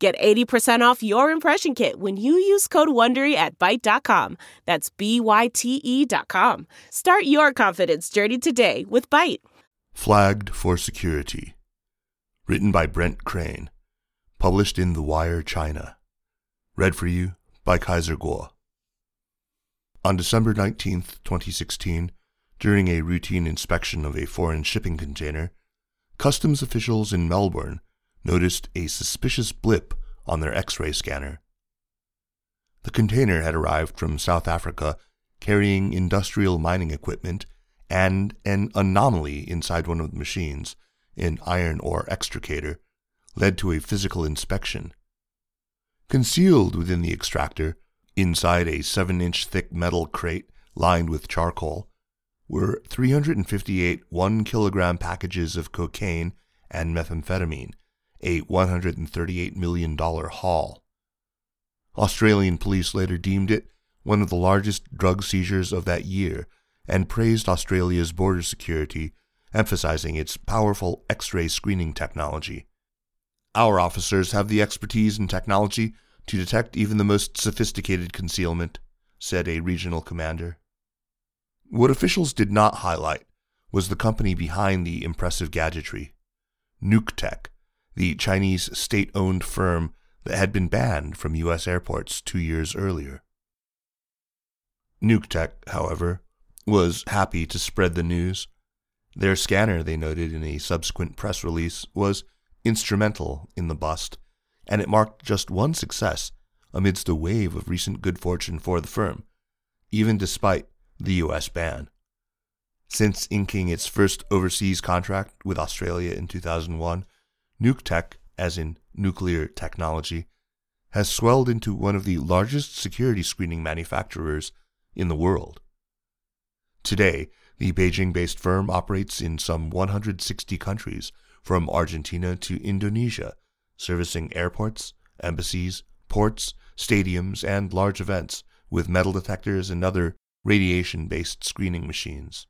Get 80% off your impression kit when you use code WONDERY at Byte.com. That's B-Y-T-E dot com. Start your confidence journey today with Byte. Flagged for Security. Written by Brent Crane. Published in The Wire, China. Read for you by Kaiser Kuo. On December 19, 2016, during a routine inspection of a foreign shipping container, customs officials in Melbourne noticed a suspicious blip on their X ray scanner. The container had arrived from South Africa carrying industrial mining equipment, and an anomaly inside one of the machines, an iron ore extricator, led to a physical inspection. Concealed within the extractor, inside a 7 inch thick metal crate lined with charcoal, were 358 1 kilogram packages of cocaine and methamphetamine a $138 million haul. Australian police later deemed it one of the largest drug seizures of that year and praised Australia's border security, emphasizing its powerful X ray screening technology. Our officers have the expertise and technology to detect even the most sophisticated concealment, said a regional commander. What officials did not highlight was the company behind the impressive gadgetry, Nuctech, the Chinese state owned firm that had been banned from U.S. airports two years earlier. Nuctech, however, was happy to spread the news. Their scanner, they noted in a subsequent press release, was instrumental in the bust, and it marked just one success amidst a wave of recent good fortune for the firm, even despite the U.S. ban. Since inking its first overseas contract with Australia in 2001, Nuctech, as in nuclear technology, has swelled into one of the largest security screening manufacturers in the world. Today, the Beijing based firm operates in some 160 countries, from Argentina to Indonesia, servicing airports, embassies, ports, stadiums, and large events with metal detectors and other radiation based screening machines.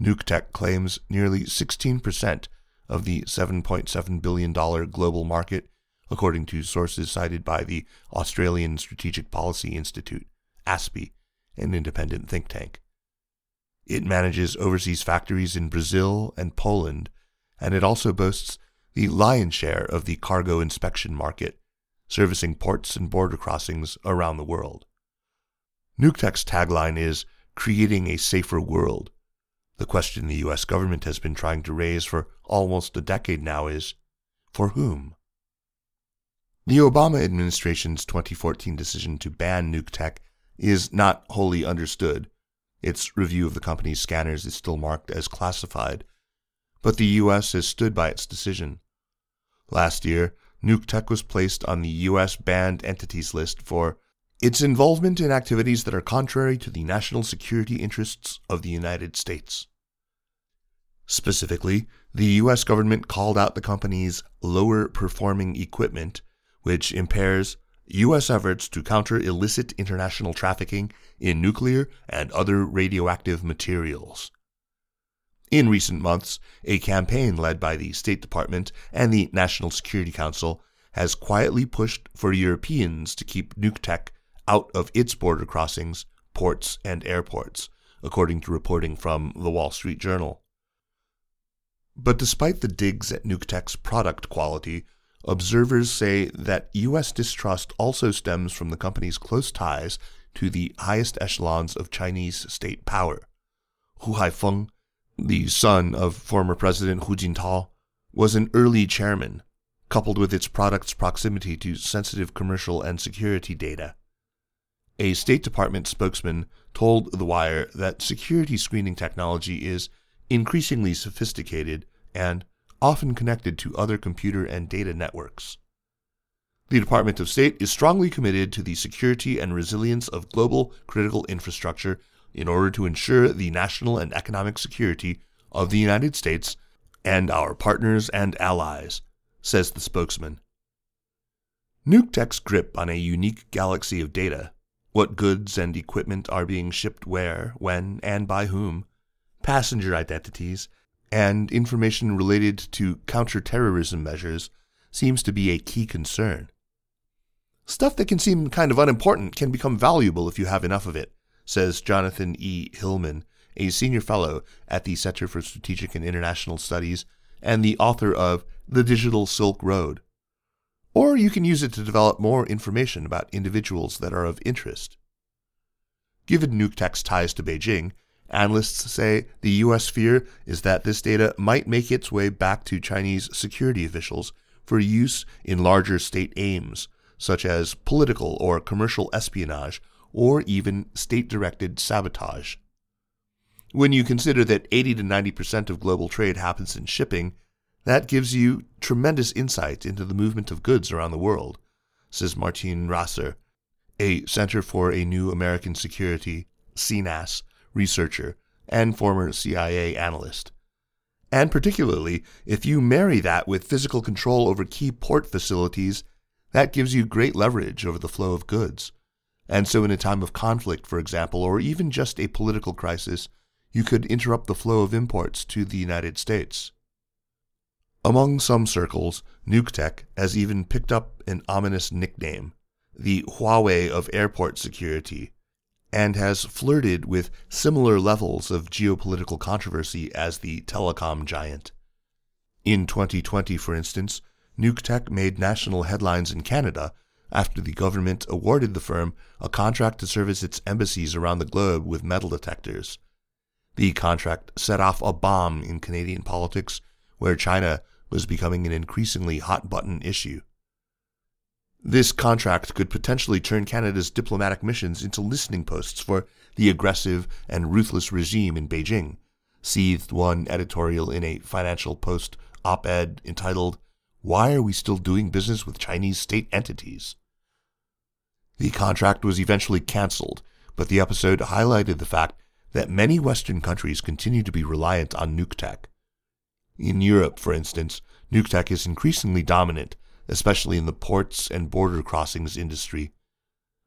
Nuctech claims nearly 16% of the $7.7 billion global market, according to sources cited by the Australian Strategic Policy Institute, ASPI, an independent think tank. It manages overseas factories in Brazil and Poland, and it also boasts the lion's share of the cargo inspection market, servicing ports and border crossings around the world. Nuctech's tagline is Creating a Safer World, the question the U.S. government has been trying to raise for almost a decade now is for whom? The Obama administration's 2014 decision to ban Nuctech is not wholly understood. Its review of the company's scanners is still marked as classified, but the U.S. has stood by its decision. Last year, Nuctech was placed on the U.S. banned entities list for its involvement in activities that are contrary to the national security interests of the United States. Specifically, the U.S. government called out the company's lower performing equipment, which impairs U.S. efforts to counter illicit international trafficking in nuclear and other radioactive materials. In recent months, a campaign led by the State Department and the National Security Council has quietly pushed for Europeans to keep Nuctech out of its border crossings, ports, and airports, according to reporting from the Wall Street Journal. But despite the digs at Nuctech's product quality, observers say that U.S. distrust also stems from the company's close ties to the highest echelons of Chinese state power. Hu Haifeng, the son of former President Hu Jintao, was an early chairman, coupled with its product's proximity to sensitive commercial and security data. A State Department spokesman told The Wire that security screening technology is increasingly sophisticated and often connected to other computer and data networks. The Department of State is strongly committed to the security and resilience of global critical infrastructure in order to ensure the national and economic security of the United States and our partners and allies, says the spokesman. Nuctech's grip on a unique galaxy of data what goods and equipment are being shipped where, when, and by whom, passenger identities, and information related to counterterrorism measures seems to be a key concern. Stuff that can seem kind of unimportant can become valuable if you have enough of it, says Jonathan E. Hillman, a senior fellow at the Center for Strategic and International Studies and the author of The Digital Silk Road. Or you can use it to develop more information about individuals that are of interest. Given Nuctech's ties to Beijing, analysts say the U.S. fear is that this data might make its way back to Chinese security officials for use in larger state aims, such as political or commercial espionage or even state directed sabotage. When you consider that 80 to 90% of global trade happens in shipping, that gives you tremendous insight into the movement of goods around the world, says Martin Rasser, a Center for a New American Security, CNAS, researcher and former CIA analyst. And particularly, if you marry that with physical control over key port facilities, that gives you great leverage over the flow of goods. And so, in a time of conflict, for example, or even just a political crisis, you could interrupt the flow of imports to the United States. Among some circles, Nuctech has even picked up an ominous nickname, the Huawei of airport security, and has flirted with similar levels of geopolitical controversy as the telecom giant. In 2020, for instance, Nuctech made national headlines in Canada after the government awarded the firm a contract to service its embassies around the globe with metal detectors. The contract set off a bomb in Canadian politics where China was becoming an increasingly hot button issue. This contract could potentially turn Canada's diplomatic missions into listening posts for the aggressive and ruthless regime in Beijing, seethed one editorial in a Financial Post op ed entitled, Why Are We Still Doing Business with Chinese State Entities? The contract was eventually cancelled, but the episode highlighted the fact that many Western countries continue to be reliant on Nuctech. In Europe, for instance, Nuctech is increasingly dominant, especially in the ports and border crossings industry.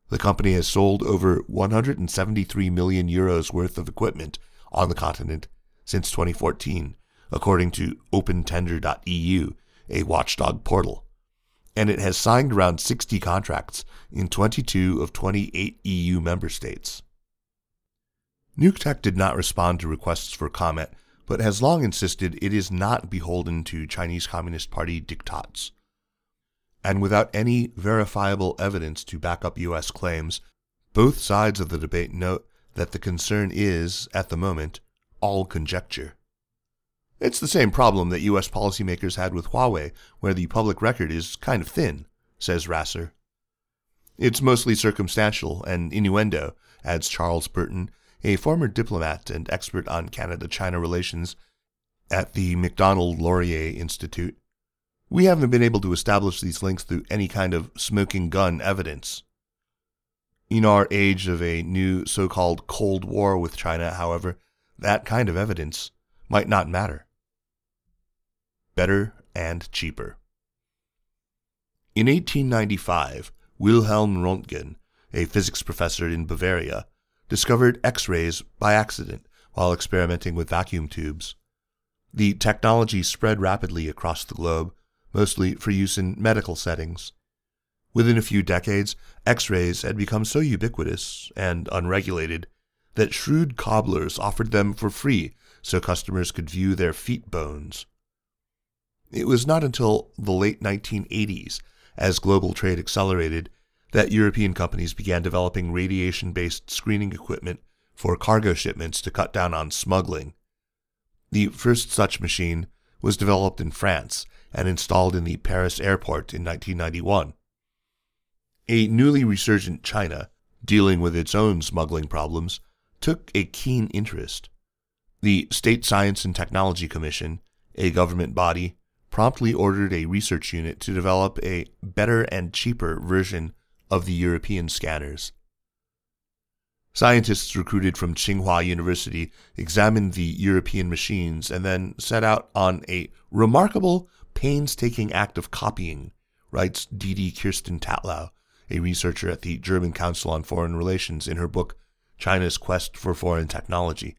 The company has sold over 173 million euros worth of equipment on the continent since 2014, according to OpenTender.eu, a watchdog portal. And it has signed around 60 contracts in 22 of 28 EU member states. Nuctech did not respond to requests for comment but has long insisted it is not beholden to Chinese Communist Party diktats. And without any verifiable evidence to back up U.S. claims, both sides of the debate note that the concern is, at the moment, all conjecture. It's the same problem that U.S. policymakers had with Huawei, where the public record is kind of thin, says Rasser. It's mostly circumstantial and innuendo, adds Charles Burton, a former diplomat and expert on Canada China relations at the Macdonald Laurier Institute. We haven't been able to establish these links through any kind of smoking gun evidence. In our age of a new so called Cold War with China, however, that kind of evidence might not matter. Better and cheaper. In 1895, Wilhelm Röntgen, a physics professor in Bavaria, discovered X rays by accident while experimenting with vacuum tubes. The technology spread rapidly across the globe, mostly for use in medical settings. Within a few decades, X rays had become so ubiquitous and unregulated that shrewd cobblers offered them for free so customers could view their feet bones. It was not until the late 1980s, as global trade accelerated, that European companies began developing radiation based screening equipment for cargo shipments to cut down on smuggling. The first such machine was developed in France and installed in the Paris airport in 1991. A newly resurgent China, dealing with its own smuggling problems, took a keen interest. The State Science and Technology Commission, a government body, promptly ordered a research unit to develop a better and cheaper version of the European scanners. Scientists recruited from Tsinghua University examined the European machines and then set out on a remarkable, painstaking act of copying, writes Didi Kirsten Tatlow, a researcher at the German Council on Foreign Relations, in her book China's Quest for Foreign Technology.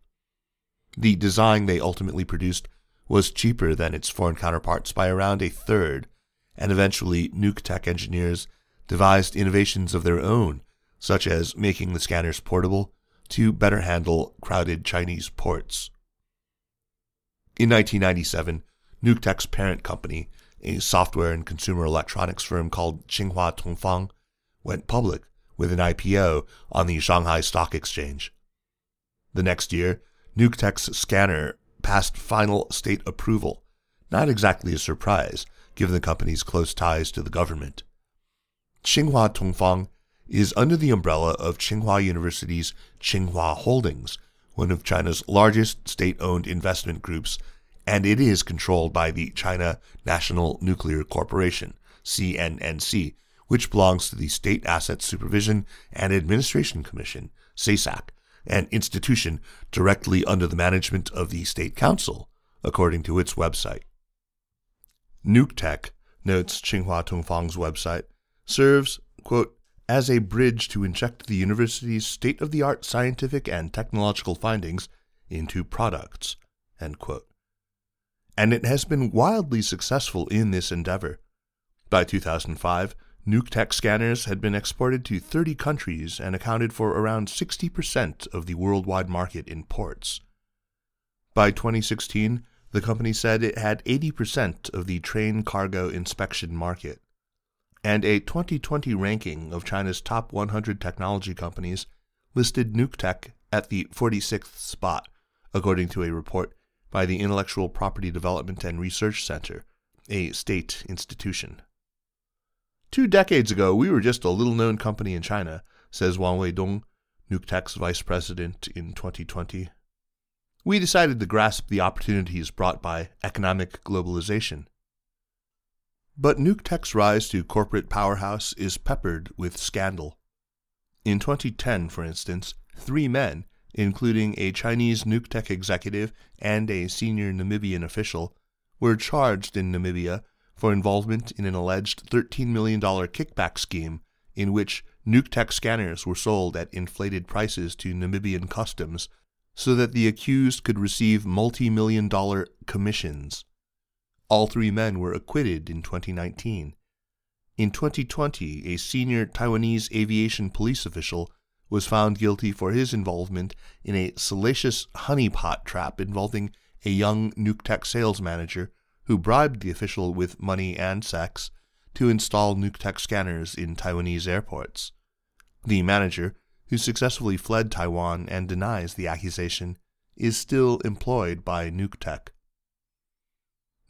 The design they ultimately produced was cheaper than its foreign counterparts by around a third, and eventually Nuctech engineers devised innovations of their own such as making the scanners portable to better handle crowded Chinese ports. In 1997, Nuctech's parent company, a software and consumer electronics firm called Tsinghua Tongfang, went public with an IPO on the Shanghai Stock Exchange. The next year, Nuctech's scanner passed final state approval, not exactly a surprise given the company's close ties to the government. Tsinghua Tongfang is under the umbrella of Tsinghua University's Tsinghua Holdings, one of China's largest state owned investment groups, and it is controlled by the China National Nuclear Corporation, CNNC, which belongs to the State Asset Supervision and Administration Commission, SASAC, an institution directly under the management of the State Council, according to its website. Nuctech, notes Tsinghua Tongfang's website, serves, quote, as a bridge to inject the university's state of the art scientific and technological findings into products. And it has been wildly successful in this endeavor. By 2005, Nuctech scanners had been exported to 30 countries and accounted for around 60% of the worldwide market in ports. By 2016, the company said it had 80% of the train cargo inspection market and a 2020 ranking of China's top 100 technology companies listed Nuctech at the 46th spot, according to a report by the Intellectual Property Development and Research Center, a state institution. Two decades ago, we were just a little known company in China, says Wang Weidong, Nuctech's vice president in 2020. We decided to grasp the opportunities brought by economic globalization but Nuctech's rise to corporate powerhouse is peppered with scandal. In 2010, for instance, three men, including a Chinese Nuctech executive and a senior Namibian official, were charged in Namibia for involvement in an alleged $13 million kickback scheme in which Nuctech scanners were sold at inflated prices to Namibian customs so that the accused could receive multi million dollar commissions. All three men were acquitted in 2019. In 2020, a senior Taiwanese aviation police official was found guilty for his involvement in a salacious honeypot trap involving a young Nuctech sales manager who bribed the official with money and sex to install Nuctech scanners in Taiwanese airports. The manager, who successfully fled Taiwan and denies the accusation, is still employed by Nuctech.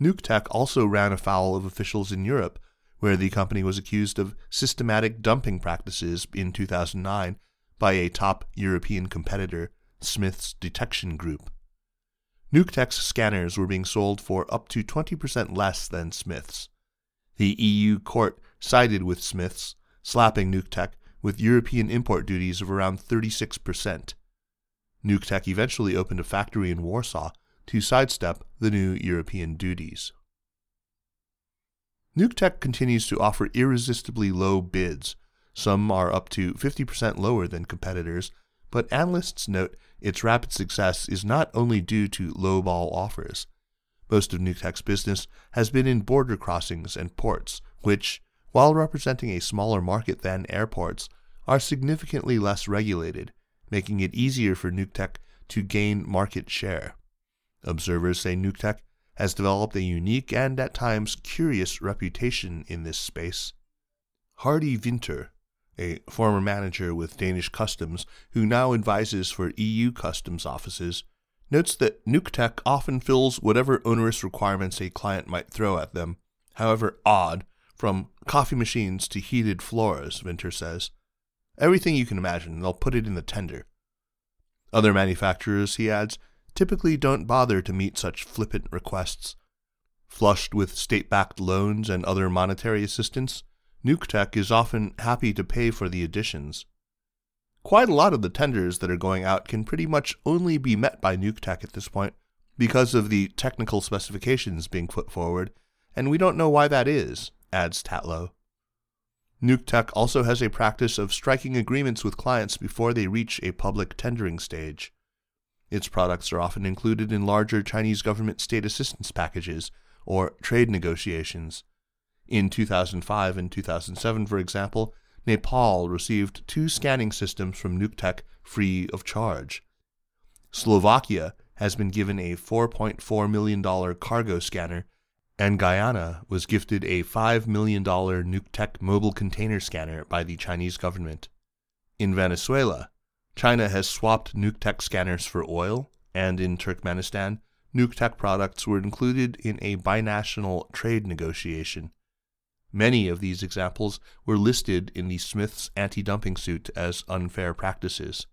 Nuctech also ran afoul of officials in Europe, where the company was accused of systematic dumping practices in 2009 by a top European competitor, Smiths Detection Group. Nuctech's scanners were being sold for up to 20% less than Smiths. The EU court sided with Smiths, slapping Nuctech with European import duties of around 36%. Nuctech eventually opened a factory in Warsaw to sidestep the new European duties. Nuctech continues to offer irresistibly low bids. Some are up to 50% lower than competitors, but analysts note its rapid success is not only due to lowball offers. Most of Nuctech's business has been in border crossings and ports, which, while representing a smaller market than airports, are significantly less regulated, making it easier for Nuctech to gain market share. Observers say Nuctech has developed a unique and at times curious reputation in this space. Hardy Winter, a former manager with Danish Customs who now advises for EU customs offices, notes that Nuctech often fills whatever onerous requirements a client might throw at them, however odd, from coffee machines to heated floors, Winter says. Everything you can imagine, they'll put it in the tender. Other manufacturers, he adds, typically don't bother to meet such flippant requests. Flushed with state backed loans and other monetary assistance, Nuctech is often happy to pay for the additions. Quite a lot of the tenders that are going out can pretty much only be met by Nuctech at this point because of the technical specifications being put forward, and we don't know why that is, adds Tatlow. Nuctech also has a practice of striking agreements with clients before they reach a public tendering stage. Its products are often included in larger Chinese government state assistance packages or trade negotiations. In 2005 and 2007, for example, Nepal received two scanning systems from Nuctech free of charge. Slovakia has been given a $4.4 million cargo scanner, and Guyana was gifted a $5 million Nuctech mobile container scanner by the Chinese government. In Venezuela, China has swapped Nuctech scanners for oil, and in Turkmenistan, Nuctech products were included in a binational trade negotiation. Many of these examples were listed in the Smiths anti dumping suit as unfair practices.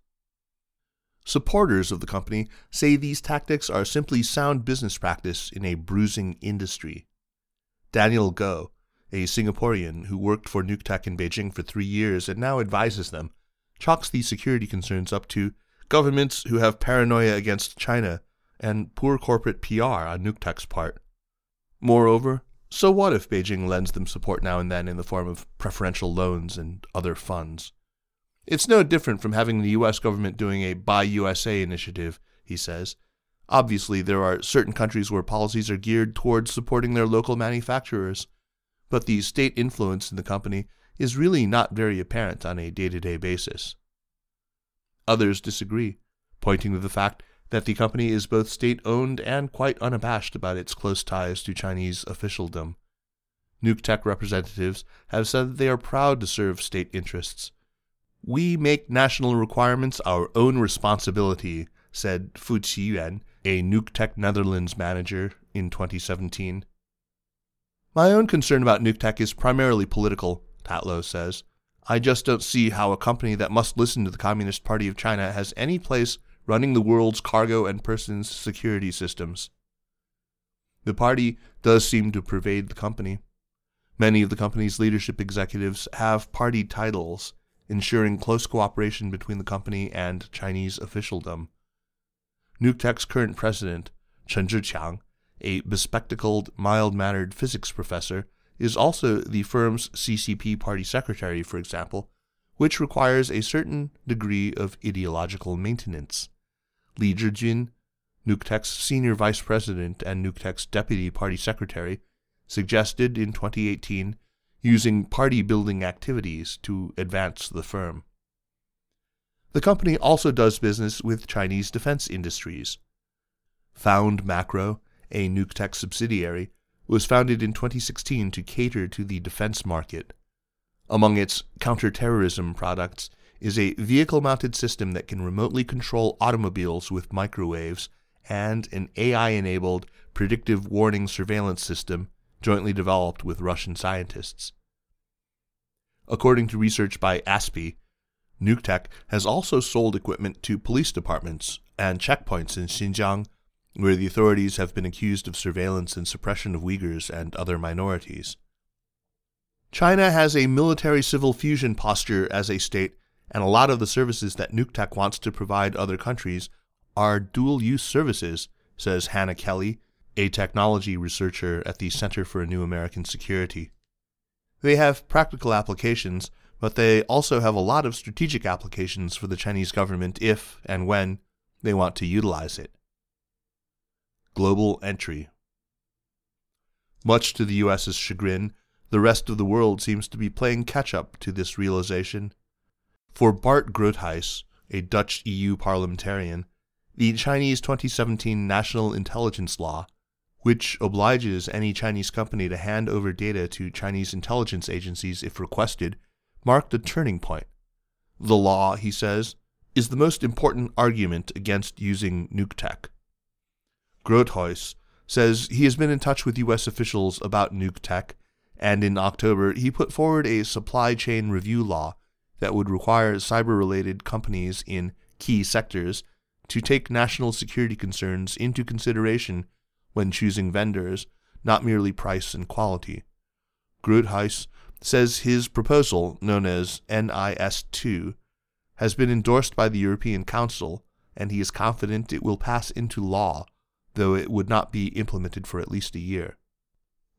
Supporters of the company say these tactics are simply sound business practice in a bruising industry. Daniel Goh, a Singaporean who worked for Nuctech in Beijing for three years and now advises them, chalks these security concerns up to governments who have paranoia against China and poor corporate PR on Nuctech's part. Moreover, so what if Beijing lends them support now and then in the form of preferential loans and other funds? It's no different from having the US government doing a Buy USA initiative, he says. Obviously, there are certain countries where policies are geared towards supporting their local manufacturers, but the state influence in the company is really not very apparent on a day to day basis. Others disagree, pointing to the fact that the company is both state owned and quite unabashed about its close ties to Chinese officialdom. Nuctech representatives have said that they are proud to serve state interests. We make national requirements our own responsibility, said Fu Qiyuan, a Nuctech Netherlands manager, in 2017. My own concern about Nuctech is primarily political, Tatlow says. I just don't see how a company that must listen to the Communist Party of China has any place running the world's cargo and persons security systems. The party does seem to pervade the company. Many of the company's leadership executives have party titles, ensuring close cooperation between the company and Chinese officialdom. Nuctech's current president, Chen Zhiqiang, a bespectacled, mild mannered physics professor, is also the firm's CCP party secretary, for example, which requires a certain degree of ideological maintenance. Li Zhijun, Nuctech's senior vice president and Nuctech's deputy party secretary, suggested in 2018 using party building activities to advance the firm. The company also does business with Chinese defense industries. Found Macro, a Nuctech subsidiary, was founded in 2016 to cater to the defense market. Among its counterterrorism products is a vehicle mounted system that can remotely control automobiles with microwaves and an AI enabled predictive warning surveillance system jointly developed with Russian scientists. According to research by ASPI, Nuctech has also sold equipment to police departments and checkpoints in Xinjiang, where the authorities have been accused of surveillance and suppression of Uyghurs and other minorities. China has a military civil fusion posture as a state, and a lot of the services that Nuctech wants to provide other countries are dual use services, says Hannah Kelly, a technology researcher at the Center for a New American Security. They have practical applications, but they also have a lot of strategic applications for the Chinese government if and when they want to utilize it. Global entry. Much to the U.S.'s chagrin, the rest of the world seems to be playing catch up to this realization. For Bart Groothuis, a Dutch EU parliamentarian, the Chinese 2017 National Intelligence Law, which obliges any Chinese company to hand over data to Chinese intelligence agencies if requested, marked a turning point. The law, he says, is the most important argument against using Nuctech. Groothuis says he has been in touch with U.S. officials about Nuctech, and in October he put forward a supply chain review law that would require cyber related companies in key sectors to take national security concerns into consideration when choosing vendors, not merely price and quality. Groothuis says his proposal, known as NIS2, has been endorsed by the European Council, and he is confident it will pass into law, though it would not be implemented for at least a year.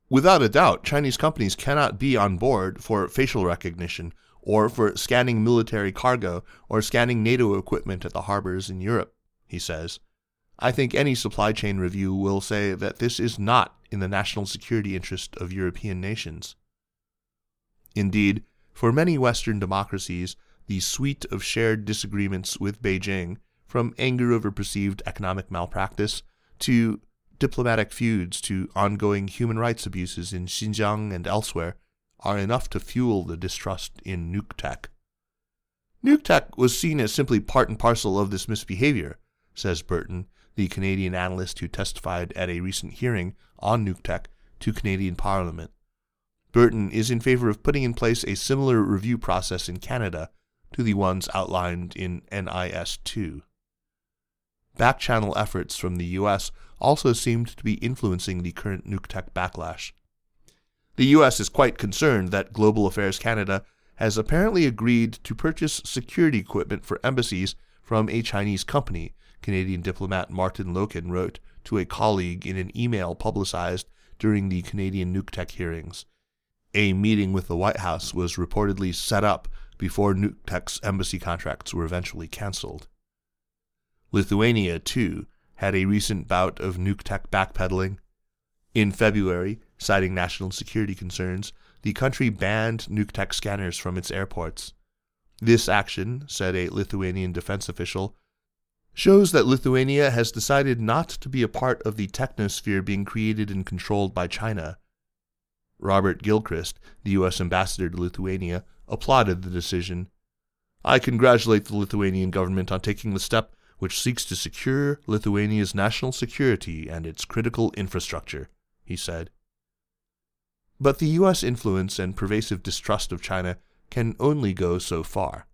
Without a doubt, Chinese companies cannot be on board for facial recognition or for scanning military cargo or scanning NATO equipment at the harbors in Europe, he says. I think any supply chain review will say that this is not in the national security interest of European nations. Indeed, for many Western democracies, the suite of shared disagreements with Beijing, from anger over perceived economic malpractice to diplomatic feuds to ongoing human rights abuses in Xinjiang and elsewhere, are enough to fuel the distrust in Nuctech. Nuke tech was seen as simply part and parcel of this misbehavior, says Burton, the Canadian analyst who testified at a recent hearing on Nuctech to Canadian Parliament. Burton is in favor of putting in place a similar review process in Canada to the ones outlined in NIS 2. Backchannel efforts from the U.S. also seemed to be influencing the current Nuctech backlash. The U.S. is quite concerned that Global Affairs Canada has apparently agreed to purchase security equipment for embassies from a Chinese company, Canadian diplomat Martin Loken wrote to a colleague in an email publicized during the Canadian Nuctech hearings. A meeting with the White House was reportedly set up before Nuctech's embassy contracts were eventually canceled. Lithuania, too, had a recent bout of Nuctech backpedaling. In February, citing national security concerns, the country banned Nuctech scanners from its airports. This action, said a Lithuanian defense official, shows that Lithuania has decided not to be a part of the technosphere being created and controlled by China. Robert Gilchrist, the U.S. ambassador to Lithuania, applauded the decision. I congratulate the Lithuanian government on taking the step which seeks to secure Lithuania's national security and its critical infrastructure, he said. But the U.S. influence and pervasive distrust of China can only go so far.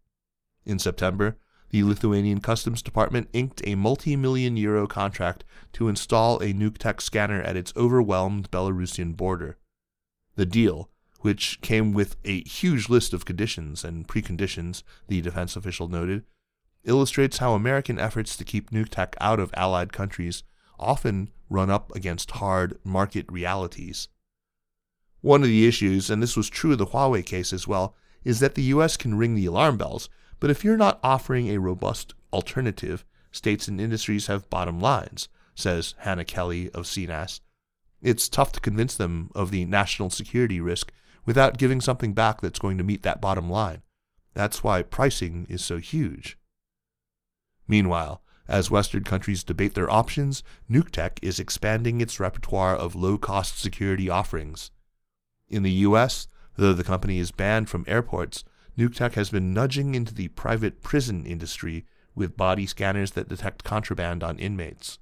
In September, the Lithuanian Customs Department inked a multi million euro contract to install a Nuctech scanner at its overwhelmed Belarusian border. The deal, which came with a huge list of conditions and preconditions, the defense official noted, illustrates how American efforts to keep Nuctech out of allied countries often run up against hard market realities. One of the issues, and this was true of the Huawei case as well, is that the US can ring the alarm bells, but if you're not offering a robust alternative, states and industries have bottom lines, says Hannah Kelly of CNAS. It's tough to convince them of the national security risk without giving something back that's going to meet that bottom line. That's why pricing is so huge. Meanwhile, as Western countries debate their options, Nuctech is expanding its repertoire of low cost security offerings. In the US, though the company is banned from airports, Nuctech has been nudging into the private prison industry with body scanners that detect contraband on inmates.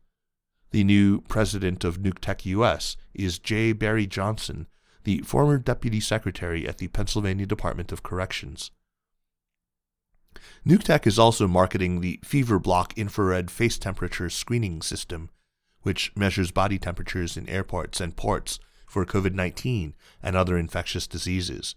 The new president of Nuctech US is J. Barry Johnson, the former deputy secretary at the Pennsylvania Department of Corrections. Nuctech is also marketing the Fever Block infrared face temperature screening system, which measures body temperatures in airports and ports for COVID 19 and other infectious diseases.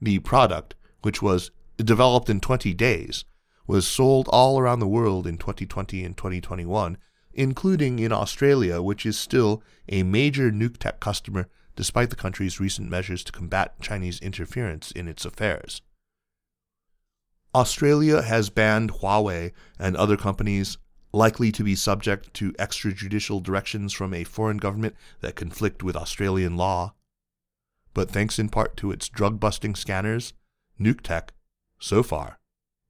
The product, which was developed in 20 days, was sold all around the world in 2020 and 2021, including in Australia, which is still a major Nuctech customer despite the country's recent measures to combat Chinese interference in its affairs. Australia has banned Huawei and other companies likely to be subject to extrajudicial directions from a foreign government that conflict with Australian law. But thanks in part to its drug busting scanners, Nuctech, so far,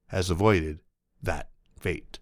has avoided that fate.